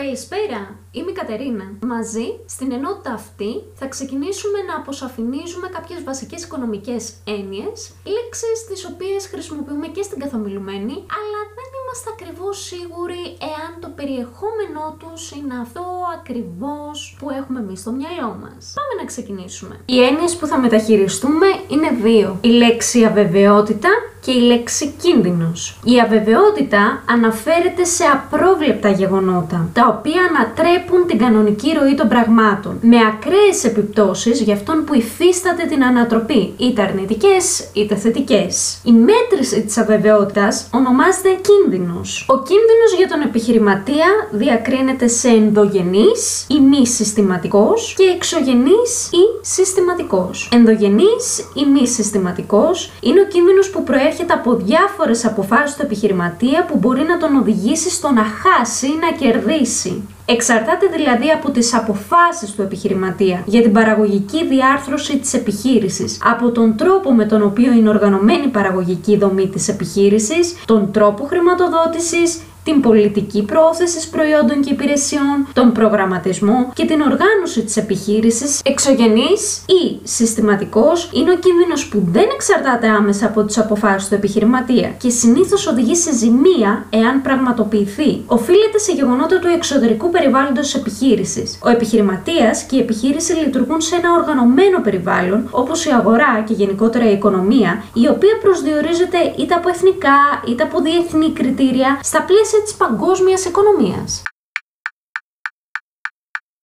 Καλησπέρα, είμαι η Κατερίνα. Μαζί, στην ενότητα αυτή, θα ξεκινήσουμε να αποσαφηνίζουμε κάποιες βασικές οικονομικές έννοιες, λέξεις τις οποίες χρησιμοποιούμε και στην καθομιλουμένη, αλλά δεν είμαστε ακριβώς σίγουροι εάν το περιεχόμενό τους είναι αυτό ακριβώς που έχουμε εμείς στο μυαλό μας. Πάμε να ξεκινήσουμε. Οι έννοιες που θα μεταχειριστούμε είναι δύο. Η λέξη αβεβαιότητα και η λέξη κίνδυνος. Η αβεβαιότητα αναφέρεται σε απρόβλεπτα γεγονότα, τα οποία ανατρέπουν την κανονική ροή των πραγμάτων, με ακραίες επιπτώσεις για αυτόν που υφίσταται την ανατροπή, είτε αρνητικές είτε θετικές. Η μέτρηση της αβεβαιότητας ονομάζεται κίνδυνος. Ο κίνδυνος για τον επιχειρηματία διακρίνεται σε ενδογενής ή μη συστηματικός και εξωγενής ή συστηματικός. Ενδογενής ή μη συστηματικός είναι ο κίνδυνος που προέρχεται έρχεται από διάφορες αποφάσεις του επιχειρηματία που μπορεί να τον οδηγήσει στο να χάσει ή να κερδίσει. Εξαρτάται δηλαδή από τις αποφάσεις του επιχειρηματία για την παραγωγική διάρθρωση της επιχείρησης, από τον τρόπο με τον οποίο είναι οργανωμένη η παραγωγική δομή της επιχείρησης, τον τρόπο χρηματοδότησης, την πολιτική πρόθεσης προϊόντων και υπηρεσιών, τον προγραμματισμό και την οργάνωση της επιχείρησης, εξωγενής ή συστηματικός είναι ο κίνδυνος που δεν εξαρτάται άμεσα από τι αποφάσεις του επιχειρηματία και συνήθως οδηγεί σε ζημία εάν πραγματοποιηθεί. Οφείλεται σε γεγονότα του εξωτερικού περιβάλλοντος της επιχείρησης. Ο επιχειρηματίας και η επιχείρηση λειτουργούν σε ένα οργανωμένο περιβάλλον, όπως η αγορά και γενικότερα η οικονομία, η οποία προσδιορίζεται είτε από εθνικά είτε από διεθνή κριτήρια στα πλαίσια της παγκόσμιας οικονομίας.